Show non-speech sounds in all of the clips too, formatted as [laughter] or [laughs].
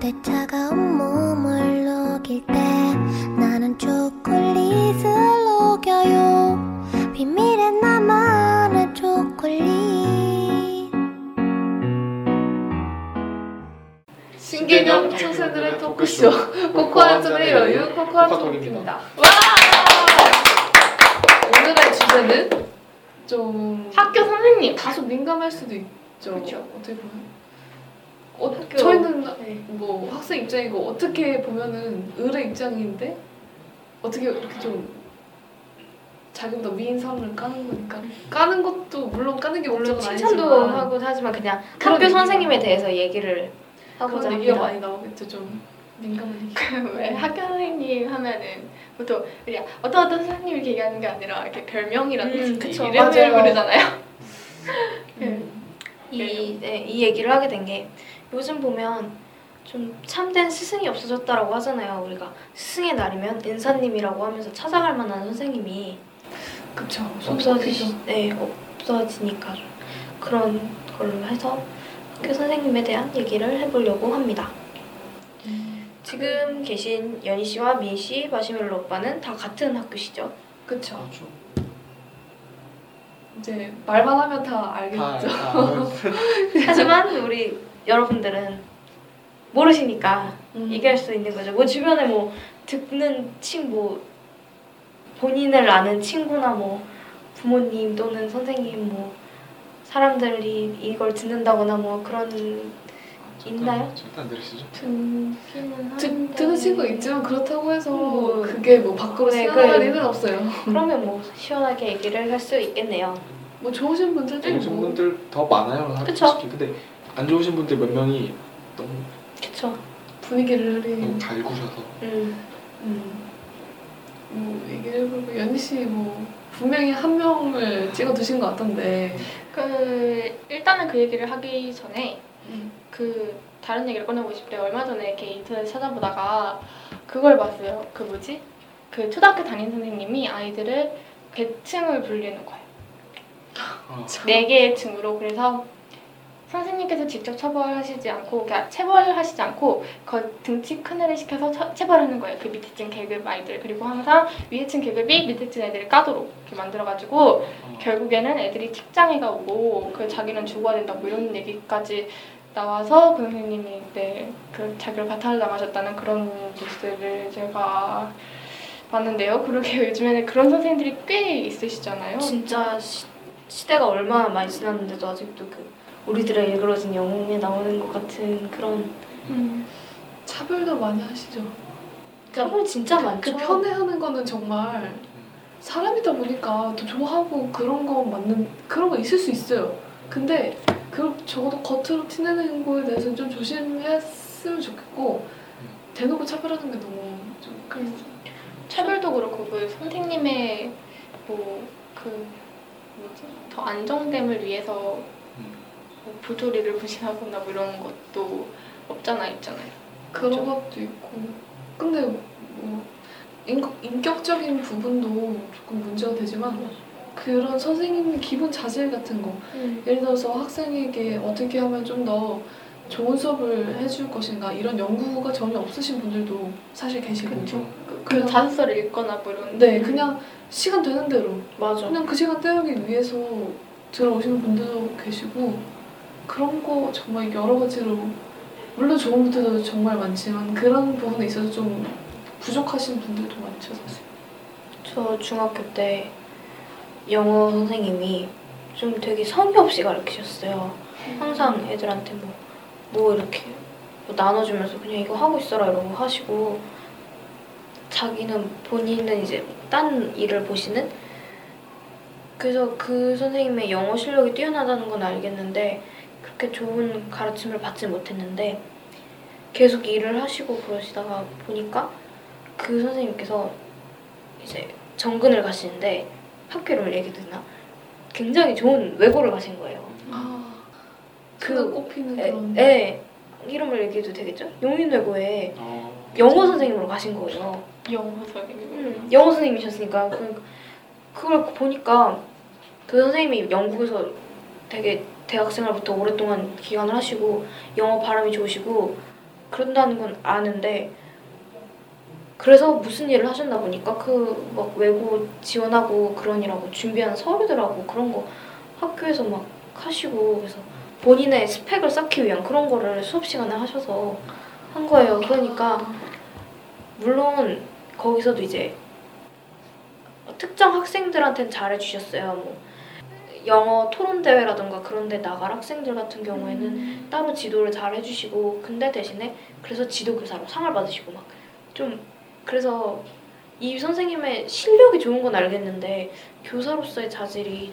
그대 차가운 몸을 녹일 때 나는 초콜릿을 녹여요 비밀의 나만의 초콜릿 신개념 청소들의 토크쇼 코코아 즈의 여유 코코아 토크입니다. 와! 오늘의 주제는 좀 학교 선생님 다소 민감할 수도 있죠. 그쵸. 어떻게 보면 어, 학교- 저희는 네. 뭐 학생 입장이고 어떻게 보면은 을의 입장인데 어떻게 이렇게 좀 자기보다 위인 사람을 까는 거니까 까는 것도 물론 까는 게 목적은 칭찬도 아니지만 하고 하지만 그냥 학교 얘기가- 선생님에 대해서 얘기를 하고자 그런 얘기가 합니다. 많이 나오겠죠 좀 민감한 얘기. [laughs] 왜 학교 선생님 하면은 보통 그냥 어떤 어떤 선생님 이렇게 얘기하는 게 아니라 이렇게 별명이라든지 음, 그쵸. 이름을 맞아요. 부르잖아요. [laughs] 음. 이, 네, 이 얘기를 하게 된 게 요즘 보면 좀 참된 스승이 없어졌다라고 하잖아요. 우리가 스승의 날이면 은사님이라고 하면서 찾아갈 만한 선생님이 그쵸. 없어지시, 네, 없어지니까 좀 그런 걸로 해서 학교 선생님에 대한 얘기를 해보려고 합니다. 지금 계신 연희 씨와 민 씨, 마시멜로 오빠는 다 같은 학교시죠? 그쵸. 그렇죠. 이제 말만 하면 다 다, 알겠죠. 다 [laughs] 하지만 우리 여러분들은 모르시니까 음. 얘기할 수 있는 거죠. 뭐 주변에 뭐 듣는 친뭐 본인을 아는 친구나 뭐 부모님 또는 선생님 뭐 사람들이 이걸 듣는다거나 뭐 그런 있나요? 절대 안 들으시죠? 듣기는 듣, 하는데 듣는 친구 있지만 그렇다고 해서 뭐, 그게 뭐 밖으로 네, 그- 일은 없어요. 그러면 뭐 시원하게 얘기를 할 수 있겠네요. 뭐 좋으신 분들도 좋으신 분들 더 많아요. 솔직히. 근데 안 좋으신 분들 몇 명이 너무 그쵸? 분위기를 너무 흐린 달구셔서 음. 음. 뭐 얘기를 해보고 연희 씨뭐 분명히 한 명을 찍어 두신 것 같던데 그 일단은 그 얘기를 하기 전에 음. 그 다른 얘기를 꺼내고 싶대 얼마 전에 이렇게 인터넷 찾아보다가 그걸 봤어요. 그 뭐지? 그 초등학교 담임 선생님이 아이들을 계층을 분리하는 거예요. 어, 네 개의 층으로 그래서 선생님께서 직접 처벌하시지 않고 그러니까 체벌하시지 않고 그 등치 큰 애를 시켜서 처- 체벌하는 거예요. 그 밑에 층 계급 아이들 그리고 항상 위에 층 계급이 밑에 층 애들을 까도록 이렇게 만들어가지고 어. 결국에는 애들이 책장애가 오고 그 자기는 죽어야 된다 뭐 이런 얘기까지 나와서 그 선생님이 네, 그 자기를 바탈당하셨다는 그런 뉴스를 제가 봤는데요. 그러게 [laughs] 요즘에는 그런 선생님들이 꽤 있으시잖아요. 진짜 시, 시대가 얼마나 많이 지났는데도 아직도 그 우리들의 일그러진 영웅에 나오는 것 같은 그런 음. 차별도 많이 하시죠. 차별 진짜 그 많죠. 편애하는 거는 정말 사람이다 보니까 또 좋아하고 그런 거 맞는 그런 거 있을 수 있어요. 근데 그 적어도 겉으로 티내는 거에 대해서는 좀 조심했으면 좋겠고 대놓고 차별하는 게 너무 좀 그래서 차별도 그렇고 그 선생님의 뭐 그 뭐지 더 안정됨을 위해서 음. 뭐 부조리를 부신하거나 뭐 이런 것도 없잖아 있잖아요. 그런 그렇죠. 것도 있고 근데 뭐 인, 인격적인 부분도 조금 문제가 되지만 그런 선생님의 기본 자질 같은 거 예를 들어서 학생에게 어떻게 하면 좀 더 좋은 수업을 해줄 것인가 이런 연구가 전혀 없으신 분들도 사실 계시고 그쵸. 그, 그 그냥, 자습서를 읽거나 뭐 이런. 네 그냥 시간 되는 대로 맞아. 그냥 그 시간 때우기 위해서 들어오시는 분들도 계시고 그런 거 정말 여러 가지로 물론 좋은 분들도 정말 많지만 그런 부분에 있어서 좀 부족하신 분들도 많죠 사실. 저 중학교 때 영어 선생님이 좀 되게 성의 없이 가르치셨어요. 항상 애들한테 뭐, 뭐 이렇게 뭐 나눠주면서 그냥 이거 하고 있어라 이러고 하시고 자기는 본인은 이제 딴 일을 보시는 그래서 그 선생님의 영어 실력이 뛰어나다는 건 알겠는데 그렇게 좋은 가르침을 받지 못했는데 계속 일을 하시고 그러시다가 보니까 그 선생님께서 이제 정근을 가시는데 학교 이름을 얘기도 되나? 굉장히 좋은 외고를 가신 거예요. 아, 그- 그 꼽히는 에, 그런. 에 이름을 얘기해도 되겠죠? 용인외고에 어, 영어 선생님으로 가신 거예요. 영어 선생님. 음, 영어 선생님이셨으니까 그 그걸 보니까 그 선생님이 영국에서 되게 대학생활부터 오랫동안 기간을 하시고 영어 발음이 좋으시고 그런다는 건 아는데 그래서 무슨 일을 하셨나 보니까 그 막 외고 지원하고 그러니라고 준비한 서류들하고 그런 거 학교에서 막 하시고 그래서 본인의 스펙을 쌓기 위한 그런 거를 수업 시간에 하셔서 한 거예요. 그러니까 물론 거기서도 이제 특정 학생들한테는 잘해 주셨어요. 뭐 영어 토론 대회라던가 그런 데 나갈 학생들 같은 경우에는 따로 지도를 잘 해주시고 근데 대신에 그래서 지도교사로 상을 받으시고 막 좀 그래서 이 선생님의 실력이 좋은 건 알겠는데 교사로서의 자질이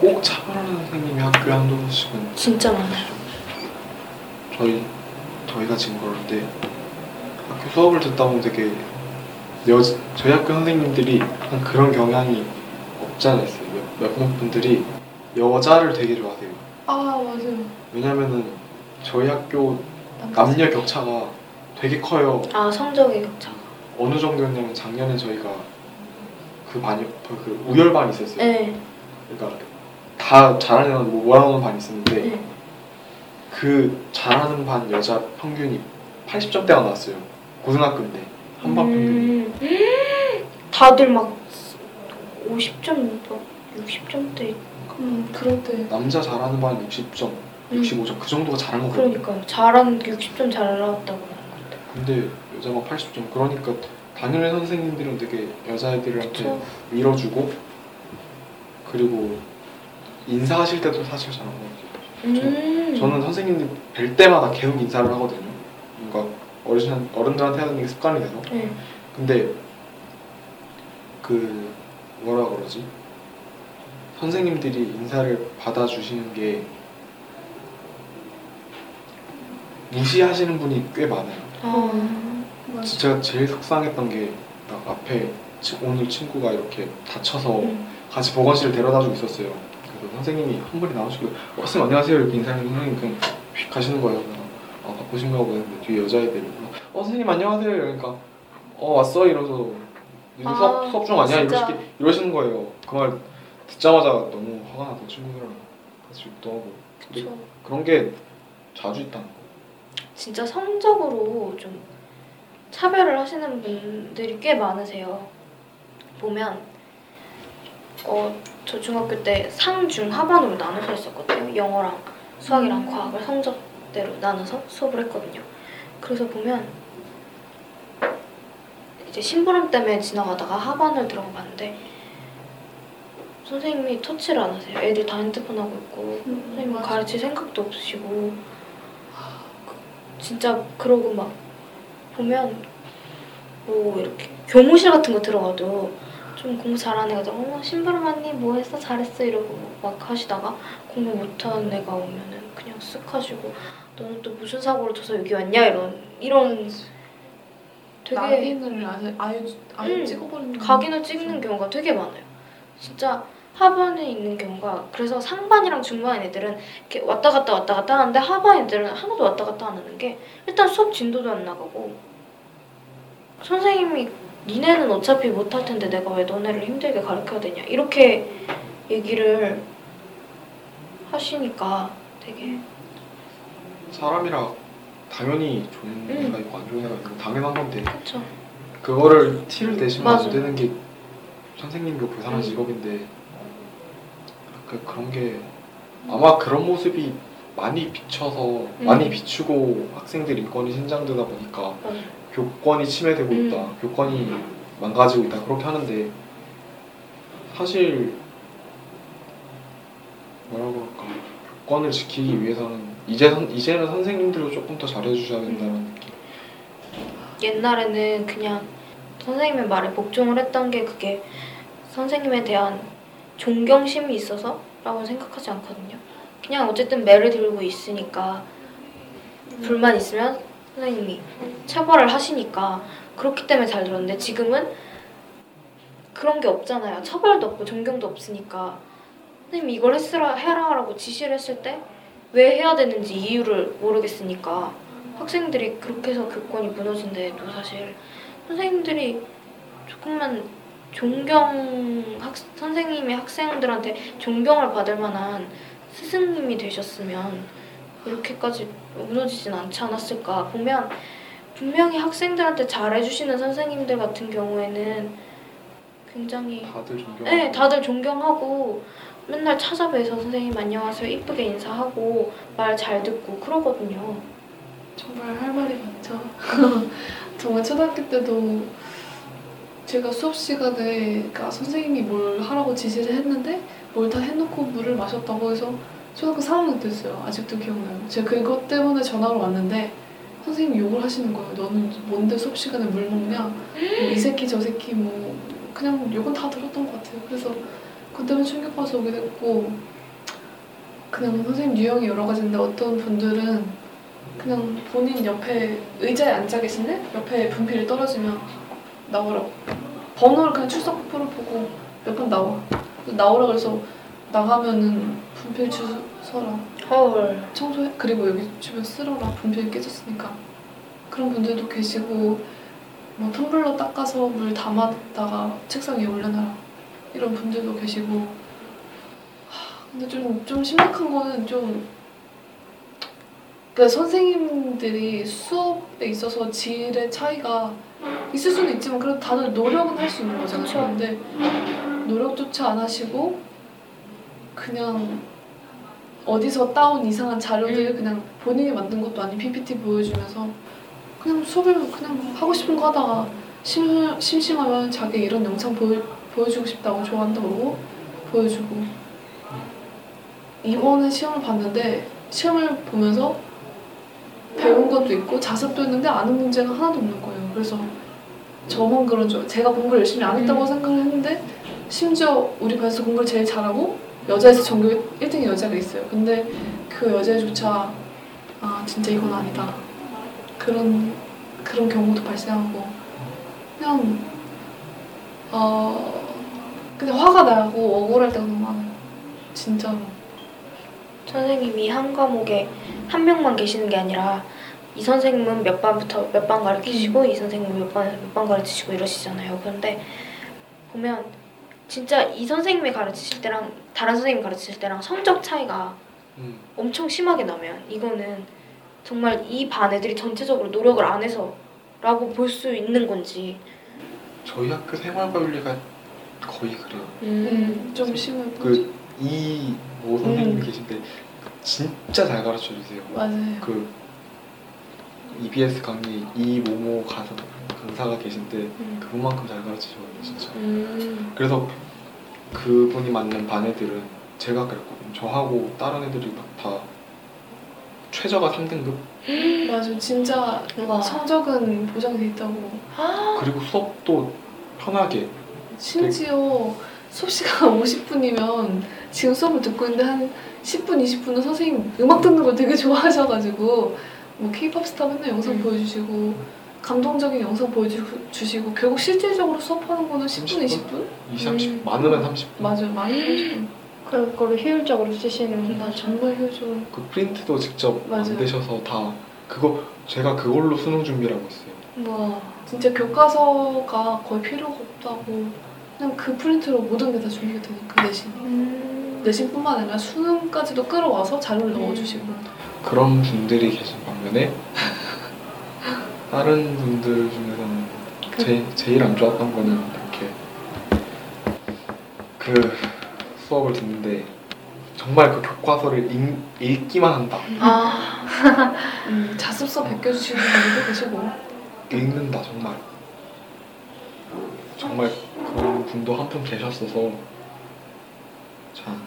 좀꼭 차별하는 선생님이 학교에 한두 번씩은 진짜 많아요. 저희 저희가 지금 그럴 때 학교 수업을 듣다 보면 되게 여 저희 학교 선생님들이 그런 경향이 없지 않아 있어요. 몇, 몇몇 분들이 여자를 되게 좋아하세요. 아 맞아요. 왜냐면은 저희 학교 남녀 격차가 되게 커요. 아 성적의 격차. 어느 정도였냐면 작년에 저희가 그 반이 그 우열 반이 있었어요. 네. 그러니까 다 잘하는 애는 뭐 몰아오는 반이 있었는데 네. 그 잘하는 반 여자 평균이 80점대가 나왔어요. 고등학교인데 한반 평균이. 음. [gasps] 다들 막 50점, 막 60점대. 음 그럴 때 남자 잘하는 반 60점, 음. 65점 그 정도가 잘한 거거든요. 그러니까요. 잘한 60점 잘 나왔다고 하는 것 같아요. 근데 여자만 80점. 그러니까 당연히 선생님들은 되게 여자애들한테 그쵸. 밀어주고 그리고 인사하실 때도 사실 잘한 것 같아요. 음. 저는 선생님들 뵐 때마다 계속 인사를 하거든요. 뭔가 어르신 어른들한테 하는 게 습관이 돼서. 네. 근데 그 뭐라 그러지? 선생님들이 인사를 받아주시는 게 무시하시는 분이 꽤 많아요. 아. 진짜 제일 속상했던 게 딱 앞에 치- 오늘 친구가 이렇게 다쳐서 음. 같이 보건실을 데려다주고 있었어요. 그래서 선생님이 한 분이 나오시고 어, 선생님 안녕하세요 이렇게 인사하는 선생님 그냥 휙 가시는 거예요. 그래서 아 바쁘신가 보다 했는데 뒤에 여자애들이 어 선생님 안녕하세요 이러니까 어 왔어 이러서 니들 아, 수업, 수업 중 아니야 진짜. 이러시, 이러시는 거예요. 그 말 듣자마자 너무 화가 나서 친구들이랑 같이 욕도 하고 그쵸. 그런 게 자주 있다는 거. 진짜 성적으로 좀 차별을 하시는 분들이 꽤 많으세요. 보면 어, 저 중학교 때 상 중 하반으로 나눠서 했었거든요. 영어랑 수학이랑 과학을 성적대로 나눠서 수업을 했거든요. 그래서 보면 이제 심부름 때문에 지나가다가 하반을 들어가 봤는데 선생님이 터치를 안 하세요. 애들 다 핸드폰 하고 있고 선생님 맞아. 가르칠 생각도 없으시고 진짜 그러고 막 보면 뭐 이렇게 교무실 같은 거 들어가도 좀 공부 잘하는 애가 어머 신부름 언니 뭐 했어 잘했어 이러고 막 하시다가 공부 못하는 애가 오면은 그냥 쓱 하시고 너는 또 무슨 사고를 쳐서 여기 왔냐 이런 이런 되게 낙인을 아예 아예, 아예 음, 찍어버리는 각인을 찍는 경우가 되게 많아요. 진짜 하반에 있는 경우가 그래서 상반이랑 중반 애들은 이렇게 왔다 갔다 왔다 갔다 하는데 하반 애들은 하나도 왔다 갔다 안 하는 게 일단 수업 진도도 안 나가고 선생님이 니네는 어차피 못 할 텐데 내가 왜 너네를 힘들게 가르쳐야 되냐 이렇게 얘기를 하시니까 되게 사람이라 당연히 좋은 음. 애가 있고 안 좋은 애가 있고 당연한 건데 그쵸 그거를 티를 내시면 맞아. 안 되는 게 선생님도 교사는 음. 직업인데 그 그런 게 아마 그런 모습이 많이 비춰서 많이 비추고 학생들 인권이 신장되다 보니까 맞아요. 교권이 침해되고 음. 있다 교권이 망가지고 있다 그렇게 하는데 사실 뭐라 그럴까 교권을 지키기 위해서는 이제 선, 이제는 선생님들도 조금 더 잘해주셔야 된다는 음. 느낌 옛날에는 그냥 선생님의 말에 복종을 했던 게 그게 선생님에 대한 존경심이 있어서라고 생각하지 않거든요. 그냥 어쨌든 매를 들고 있으니까 불만 있으면 선생님이 처벌을 하시니까 그렇기 때문에 잘 들었는데 지금은 그런 게 없잖아요. 처벌도 없고 존경도 없으니까 선생님이 이걸 했으라 해라라고 지시를 했을 때 왜 해야 되는지 이유를 모르겠으니까 학생들이 그렇게 해서 교권이 무너진데도 사실 선생님들이 조금만 존경 학 선생님이 학생들한테 존경을 받을 만한 스승님이 되셨으면 이렇게까지 무너지진 않지 않았을까 보면 분명히 학생들한테 잘해주시는 선생님들 같은 경우에는 굉장히 다들 존경. 네, 다들 존경하고 맨날 찾아뵈서 선생님 안녕하세요 이쁘게 인사하고 말 잘 듣고 그러거든요. 정말 할 말이 많죠. [laughs] 정말 초등학교 때도 제가 수업 시간에 그러니까 선생님이 뭘 하라고 지시를 했는데 뭘 다 해놓고 물을 마셨다고 해서 초등학교 3학년 때였어요. 아직도 기억나요. 제가 그것 때문에 전화로 왔는데 선생님이 욕을 하시는 거예요. 너는 뭔데 수업 시간에 물 먹냐? 뭐 이 새끼 저 새끼 뭐 그냥 욕은 다 들었던 것 같아요. 그래서 그것 때문에 충격받아서 오게 됐고 그냥 선생님 유형이 여러 가지인데 어떤 분들은 그냥 본인 옆에 의자에 앉아 계신데 옆에 분필이 떨어지면 나오라고. 번호를 그냥 출석부를 보고 몇 번 나와. 나오라 그래서 나가면은 분필 주워라 헐. 청소해. 그리고 여기 주변 쓸어라. 분필 깨졌으니까. 그런 분들도 계시고 뭐 텀블러 닦아서 물 담았다가 책상 위에 올려놔라 이런 분들도 계시고. 하, 근데 좀, 좀 심각한 거는 좀 그러니까 선생님들이 수업에 있어서 질의 차이가 있을 수는 있지만 그래도 다들 노력은 할 수 있는 거잖아요. 그쵸. 근데 노력조차 안 하시고 그냥 어디서 따온 이상한 자료들 그냥 본인이 만든 것도 아닌 PPT 보여주면서 그냥 수업을 그냥 하고 싶은 거 하다가 심, 심심하면 자기 이런 영상 보여, 보여주고 싶다고 좋아한다고 그러고 보여주고 이번에 시험을 봤는데 시험을 보면서 배운 것도 있고 자습도 했는데 아는 문제가 하나도 없는 거예요 그래서 저만 그런 줄 제가 공부를 열심히 안 했다고 생각을 했는데 심지어 우리 반에서 공부를 제일 잘하고 여자에서 전교 1등의 여자가 있어요. 근데 그 여자조차 아 진짜 이건 아니다. 그런 그런 경우도 발생하고 그냥 어 그냥 화가 나고 억울할 때가 너무 많아요. 진짜로. 선생님이 한 과목에 한 명만 계시는 게 아니라 이 선생님은 몇 반부터 몇 반 가르치시고 이 선생님은 몇 반에서 몇반 가르치시고 이러시잖아요. 그런데 보면 진짜 이 선생님이 가르치실 때랑 다른 선생님 가르치실 때랑 성적 차이가 음. 엄청 심하게 나면 이거는 정말 이 반 애들이 전체적으로 노력을 안 해서라고 볼 수 있는 건지 저희 학교 생활과 윤리가 거의 그래요. 음, 좀 심해. 그 이모 선생님이 음. 계신데 진짜 잘 가르쳐 주세요. 맞아요. 그 EBS 강의 이 모모 가서 강사가 계신데 음. 그분만큼 잘 가르치셔요 진짜. 음. 그래서 그분이 맞는 반 애들은 제가 그랬거든요. 저하고 다른 애들이 막다 최저가 3등급 [gasps] 맞아. 진짜 와. 성적은 보장돼 있다고. 그리고 수업도 편하게 심지어 수업 시간 50분이면 지금 수업을 듣고 있는데 한 10분, 20분은 선생님 음악 듣는 걸 되게 좋아하셔가지고 뭐 케이팝 스타 맨날 영상 음. 보여주시고 감동적인 영상 보여주시고 결국 실질적으로 수업하는 거는 10분, 30분? 20분? 20, 30, 음. 많으면 30분. 맞아요. 많이 30분. 그걸 효율적으로 쓰시는 나 정말 효율적으로 그 프린트도 직접 맞아요. 만드셔서 다 그거 제가 그걸로 수능 준비를 하고 있어요. 와. 진짜 교과서가 거의 필요가 없다고 그냥 그 프린트로 모든 게 다 준비가 되니까 내신이 음. 내신뿐만 아니라 수능까지도 끌어와서 자료를 음. 넣어주시고 그런 분들이 계신 반면에 다른 분들 중에서는 제, 제일 안 좋았던 거는 이렇게 그 수업을 듣는데 정말 그 교과서를 읽, 읽기만 한다. 아. [laughs] 음, 자습서 베껴주시는 분들도 계시고 읽는다 정말. 정말 분도 한 분 계셨어서 참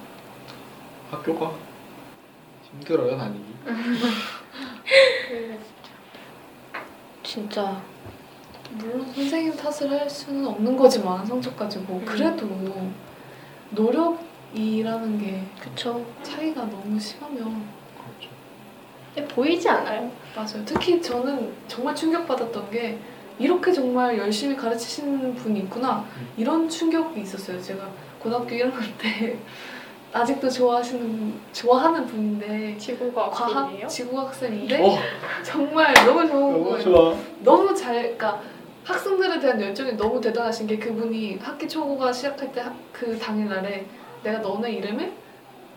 학교가 힘들어요 다니기. [laughs] 진짜 물론 선생님 탓을 할 수는 없는 거지만 성적 가지고 그래도 노력이라는 게 그쵸. 차이가 너무 심하면 그렇죠. 근데 보이지 않아요. 맞아요. 특히 저는 정말 충격받았던 게 이렇게 정말 열심히 가르치시는 분이 있구나 이런 충격이 있었어요. 제가 고등학교 1학년 때 [laughs] 아직도 좋아하시는 좋아하는 분인데 지구가 과학? 지구학생인데 어, 정말 너무 좋은 너무 거예요. 좋아. 너무 잘, 그러니까 학생들에 대한 열정이 너무 대단하신 게 그분이 학기 초고가 시작할 때 그 당일날에 내가 너네 이름을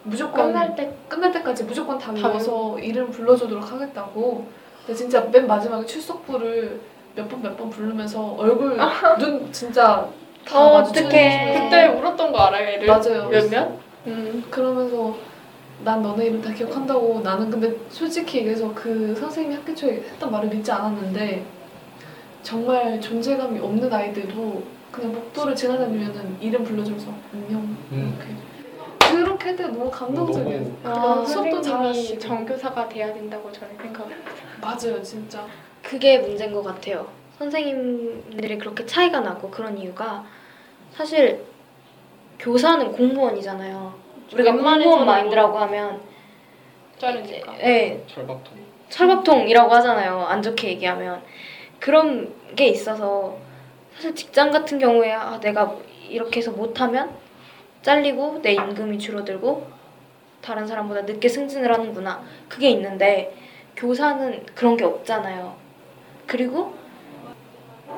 무조건 끝날 때 끝날 때까지 무조건 다다 외워서 이름 불러주도록 하겠다고. 근데 진짜 맨 마지막에 출석부를 몇 번 몇 번 부르면서 얼굴 눈 진짜 다 어, 마주치는 어떡해. 그때 울었던 거 알아요, 애를? 맞아요. 몇몇? 음. 그러면서 난 너네 이름 다 기억한다고 나는 근데 솔직히 얘기해서 그 선생님이 학교 초에 했던 말을 믿지 않았는데 정말 존재감이 없는 아이들도 그냥 복도를 지나다니면은 이름 불러주면서 안녕 음. 이렇게 그렇게 할 때가 너무 감동적이에요. 너무 아, 수업도 선생님이 잘하시고. 정교사가 돼야 된다고 저는 생각합니다. 맞아요, 진짜. 그게 문제인 것 같아요. 선생님들이 그렇게 차이가 나고 그런 이유가 사실 교사는 공무원이잖아요. 우리가 공무원 마인드라고 하면 자르니까. 예, 철밥통. 철밥통이라고 하잖아요. 안 좋게 얘기하면 그런 게 있어서 사실 직장 같은 경우에 아, 내가 이렇게 해서 못하면 잘리고 내 임금이 줄어들고 다른 사람보다 늦게 승진을 하는구나 그게 있는데 교사는 그런 게 없잖아요. 그리고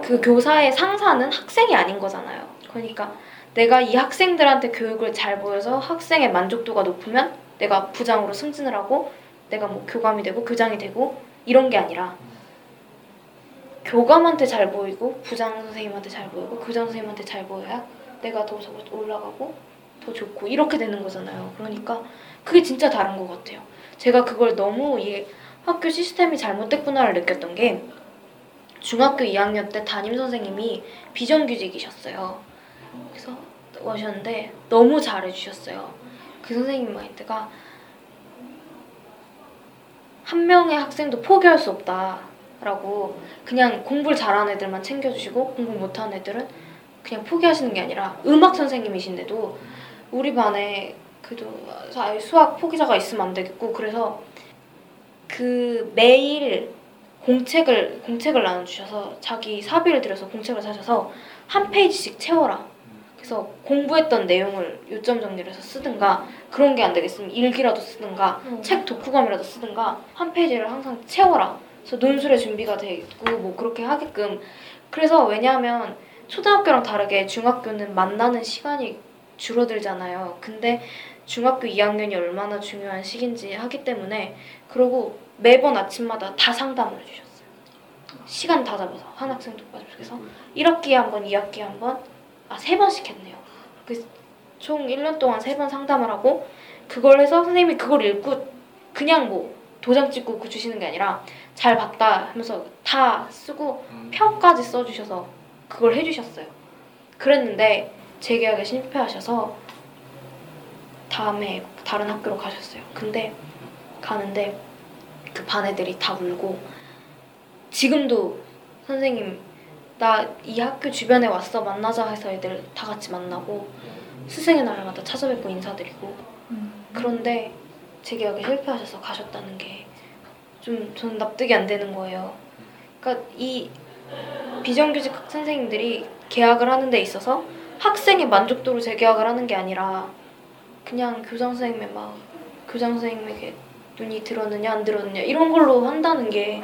그 교사의 상사는 학생이 아닌 거잖아요. 그러니까 내가 이 학생들한테 교육을 잘 보여서 학생의 만족도가 높으면 내가 부장으로 승진을 하고 내가 뭐 교감이 되고 교장이 되고 이런 게 아니라 교감한테 잘 보이고 부장 선생님한테 잘 보이고 교장 선생님한테 잘 보여야 내가 더 올라가고 더 좋고 이렇게 되는 거잖아요. 그러니까 그게 진짜 다른 것 같아요. 제가 그걸 너무 이 학교 시스템이 잘못됐구나를 느꼈던 게 중학교 2학년 때 담임 선생님이 비정규직이셨어요. 그래서 오셨는데 너무 잘해주셨어요. 그 선생님 마인드가 한 명의 학생도 포기할 수 없다라고 그냥 공부를 잘하는 애들만 챙겨주시고 공부 못하는 애들은 그냥 포기하시는 게 아니라 음악 선생님이신데도 우리 반에 그래도 수학 포기자가 있으면 안 되겠고 그래서 그 매일 공책을 공책을 나눠주셔서 자기 사비를 들여서 공책을 사셔서 한 페이지씩 채워라. 그래서 공부했던 내용을 요점 정리를 해서 쓰든가 그런 게 안 되겠으면 일기라도 쓰든가 책 독후감이라도 쓰든가 한 페이지를 항상 채워라. 그래서 논술의 준비가 되고 뭐 그렇게 하게끔 그래서 왜냐하면 초등학교랑 다르게 중학교는 만나는 시간이 줄어들잖아요. 근데 중학교 2학년이 얼마나 중요한 시기인지 하기 때문에 그러고 매번 아침마다 다 상담을 해주셨어요. 시간 다 잡아서 한 학생도 빠지면서 그래서 1학기에 한 번, 2학기에 한 번, 아 세 번씩 했네요. 그래서 총 1년 동안 세 번 상담을 하고 그걸 해서 선생님이 그걸 읽고 그냥 뭐 도장 찍고 그 주시는 게 아니라 잘 봤다 하면서 다 쓰고 음. 평까지 써주셔서 그걸 해주셨어요. 그랬는데 재계약에 실패하셔서 다음에 다른 학교로 가셨어요. 근데 가는데 그 반 애들이 다 울고 지금도 선생님 나 이 학교 주변에 왔어 만나자 해서 애들 다 같이 만나고 스승의 날마다 찾아뵙고 인사드리고 그런데 재계약에 실패하셔서 가셨다는 게 좀 저는 납득이 안 되는 거예요. 그러니까 이 비정규직 선생님들이 계약을 하는 데 있어서 학생의 만족도로 재계약을 하는 게 아니라 그냥 교장 선생님의 마음, 교장 선생님에게 눈이 들었느냐 안 들었느냐 이런 걸로 한다는 게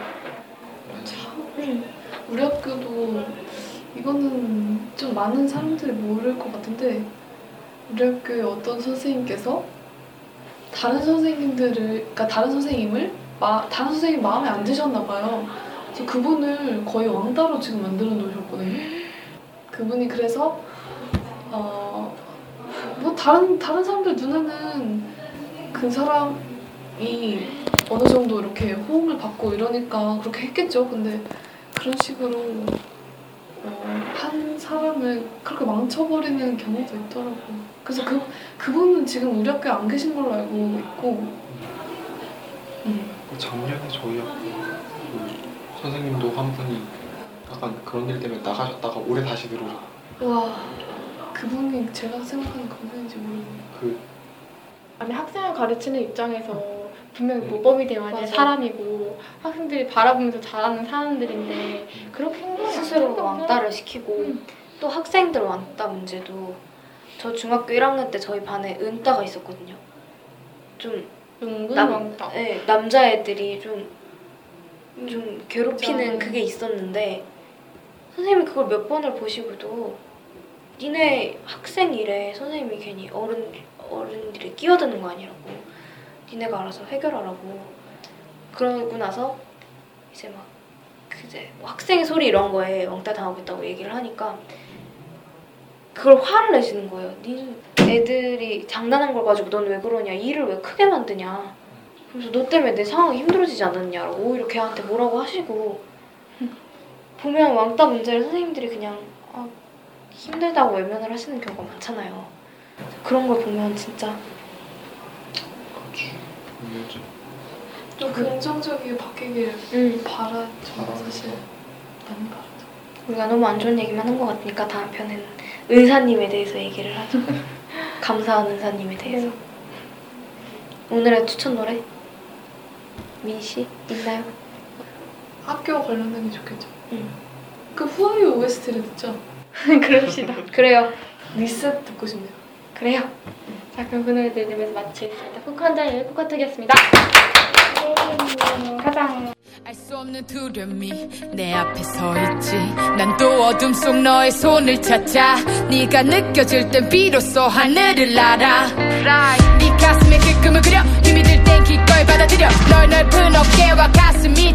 음, 우리 학교도 이거는 좀 많은 사람들이 모를 것 같은데 우리 학교에 어떤 선생님께서 다른 선생님들을 그러니까 다른 선생님을 마, 다른 선생님 마음에 안 드셨나 봐요. 그래서 그분을 거의 왕따로 지금 만들어 놓으셨거든요. 그분이 그래서 어, 뭐 다른 다른 사람들 눈에는 그 사람이 어느 정도 이렇게 호응을 받고 이러니까 그렇게 했겠죠. 근데 그런 식으로 어, 한 사람을 그렇게 망쳐버리는 경우도 있더라고요. 그래서 그 그분은 지금 우리 학교에 안 계신 걸로 알고 있고. 음. 작년에 저희 학교 그 선생님도 한 분이 약간 그런 일 때문에 나가셨다가 올해 다시 들어오셨고 와 그분이 제가 생각하는 그분인지 모르겠네요. 그 아니 학생을 가르치는 입장에서 분명히 음. 모범이 되어야 될 맞아. 사람이고 학생들이 바라보면서 잘하는 사람들인데 그렇게 행동이 안 스스로 되는구나. 왕따를 시키고 음. 또 학생들 왕따 문제도 저 중학교 1학년 때 저희 반에 은따가 있었거든요. 좀 은근 남- 왕따. 네, 남자애들이 좀, 좀 괴롭히는. 그게 있었는데 선생님이 그걸 몇 번을 보시고도 니네 학생이래 선생님이 괜히 어른 어른들이 끼어드는 거 아니라고 니네가 알아서 해결하라고 그러고 나서 이제 막 그제 학생 소리 이런 거에 왕따 당하겠다고 얘기를 하니까 그걸 화를 내시는 거예요. 니 애들이 장난한 걸 가지고 넌 왜 그러냐? 일을 왜 크게 만드냐? 그래서 너 때문에 내 상황이 힘들어지지 않았냐라고 오히려 걔한테 뭐라고 하시고 [laughs] 보면 왕따 문제를 선생님들이 그냥 아, 힘들다고 외면을 하시는 경우가 많잖아요. 그런 걸 보면 진짜 그렇죠. 좀 긍정적이게 바뀌길 음, 바라죠 바라죠. 사실 많이 바라죠 우리가 너무 안 좋은 얘기만 한 것 같으니까 다음 편에는 은사님에 대해서 얘기를 하죠. [laughs] 감사한 은사님에 대해서. 오늘의 추천 노래 민 씨 있나요? 학교 관련된 게 좋겠죠 음. 그 후아이 OST를 듣죠? [laughs] 그럽시다. 그래요. 리셋 듣고 싶네요 그래요. 자, 그럼 그 노래 들으면서 마치겠습니다. 포크 한 잔을 포커트겠습니다. 가장 알 수 없는 두려움이 내 앞에 서 있지 난 또 어둠 속 너의 손을 찾아 네가 느껴질 땐 비로소 하늘을 날아 네 가슴에 그 꿈을 그려 힘이 들땐 기꺼이 받아들여 널 넓은 어깨와 가슴이